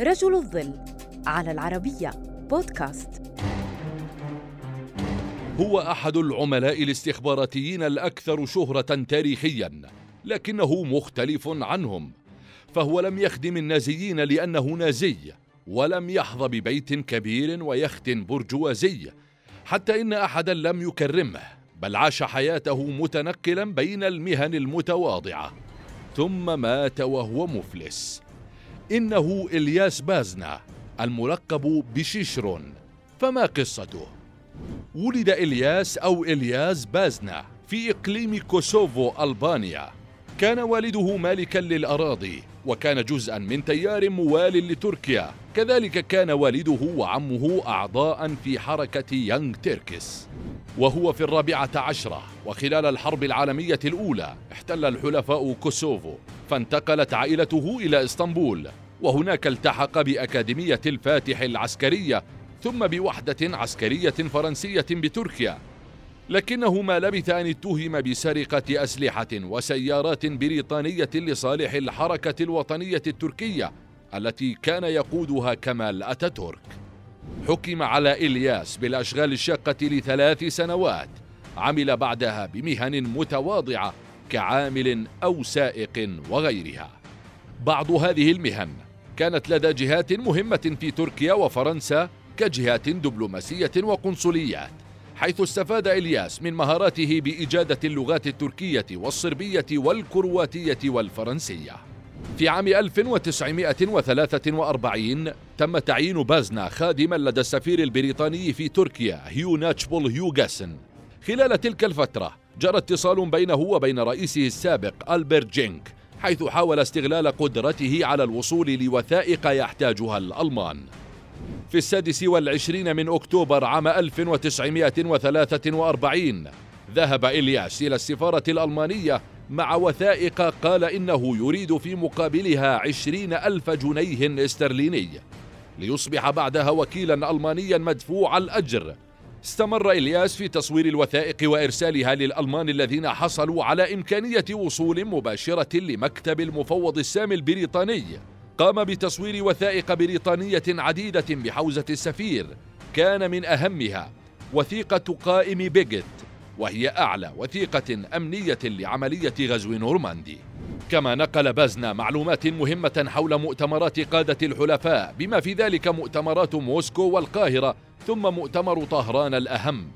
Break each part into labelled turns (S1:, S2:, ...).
S1: رجل الظل على العربية بودكاست.
S2: هو أحد العملاء الاستخباراتيين الأكثر شهرة تاريخياً لكنه مختلف عنهم فهو لم يخدم النازيين لأنه نازي ولم يحظى ببيت كبير ويخت برجوازي حتى إن أحدا لم يكرمه بل عاش حياته متنقلا بين المهن المتواضعة ثم مات وهو مفلس. إنه إلياس بازنا الملقب بشيشرون. فما قصته؟ ولد إلياس أو إلياس بازنا في إقليم كوسوفو ألبانيا. كان والده مالكا للأراضي وكان جزءا من تيار موال لتركيا. كذلك كان والده وعمه أعضاء في حركة Young Turks وهو في الرابعة عشرة وخلال الحرب العالمية الأولى احتل الحلفاء كوسوفو فانتقلت عائلته إلى إسطنبول وهناك التحق بأكاديمية الفاتح العسكرية ثم بوحدة عسكرية فرنسية بتركيا. لكنه ما لبث أن اتهم بسرقة أسلحة وسيارات بريطانية لصالح الحركة الوطنية التركية التي كان يقودها كمال أتاتورك. حكم على إلياس بالأشغال الشاقة لثلاث سنوات. عمل بعدها بمهن متواضعة كعامل أو سائق وغيرها. بعض هذه المهن كانت لدى جهات مهمة في تركيا وفرنسا كجهات دبلوماسية وقنصليات حيث استفاد إلياس من مهاراته بإجادة اللغات التركية والصربية والكرواتية والفرنسية. في عام 1943 تم تعيين بازنا خادما لدى السفير البريطاني في تركيا هيو ناتشبول هيو جاسن خلال تلك الفترة جرى اتصال بينه وبين رئيسه السابق ألبرت جينك حيث حاول استغلال قدرته على الوصول لوثائق يحتاجها الألمان. في السادس والعشرين من أكتوبر عام 1943 ذهب إلياس إلى السفارة الألمانية مع وثائق قال إنه يريد في مقابلها عشرين ألف جنيه استرليني ليصبح بعدها وكيلا ألمانيا مدفوع الأجر. استمر إلياس في تصوير الوثائق وإرسالها للألمان الذين حصلوا على إمكانية وصول مباشرة لمكتب المفوض السامي البريطاني. قام بتصوير وثائق بريطانية عديدة بحوزة السفير. كان من أهمها وثيقة قائم بيجت. وهي أعلى وثيقة أمنية لعملية غزو نورماندي. كما نقل بازنا معلومات مهمة حول مؤتمرات قادة الحلفاء بما في ذلك مؤتمرات موسكو والقاهرة ثم مؤتمر طهران الأهم.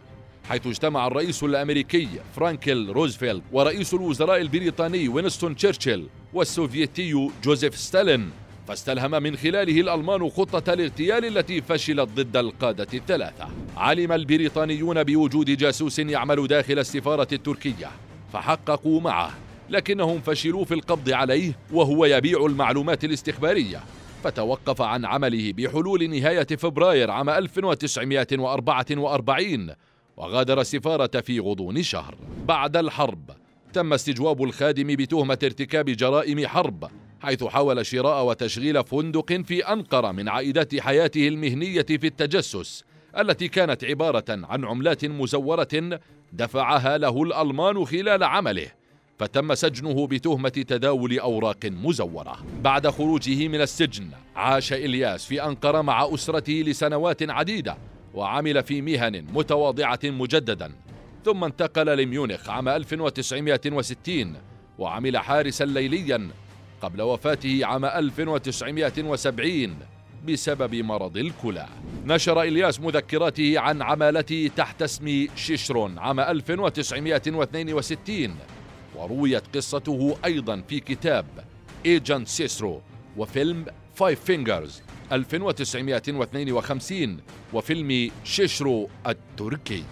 S2: حيث اجتمع الرئيس الأمريكي فرانكلين روزفلت ورئيس الوزراء البريطاني وينستون تشرشل والسوفيتي جوزيف ستالين فاستلهم من خلاله الألمان خطة الاغتيال التي فشلت ضد القادة الثلاثة. علم البريطانيون بوجود جاسوس يعمل داخل السفارة التركية. فحققوا معه. لكنهم فشلوا في القبض عليه وهو يبيع المعلومات الاستخبارية. فتوقف عن عمله بحلول نهاية فبراير عام 1944 وغادر السفارة في غضون شهر. بعد الحرب تم استجواب الخادم بتهمة ارتكاب جرائم حرب. حيث حاول شراء وتشغيل فندق في أنقرة من عائدات حياته المهنية في التجسس التي كانت عبارة عن عملات مزورة دفعها له الألمان خلال عمله فتم سجنه بتهمة تداول أوراق مزورة. بعد خروجه من السجن عاش إلياس في أنقرة مع أسرته لسنوات عديدة وعمل في مهن متواضعة مجددا. ثم انتقل لميونخ عام 1960 وعمل حارسا ليليا قبل وفاته عام 1970 بسبب مرض الكلى. نشر إلياس مذكراته عن عمالته تحت اسم شيشرون عام 1962 ورويت قصته أيضا في كتاب Agent Cicero وفيلم Five Fingers 1952 وفيلم شيشرون التركي.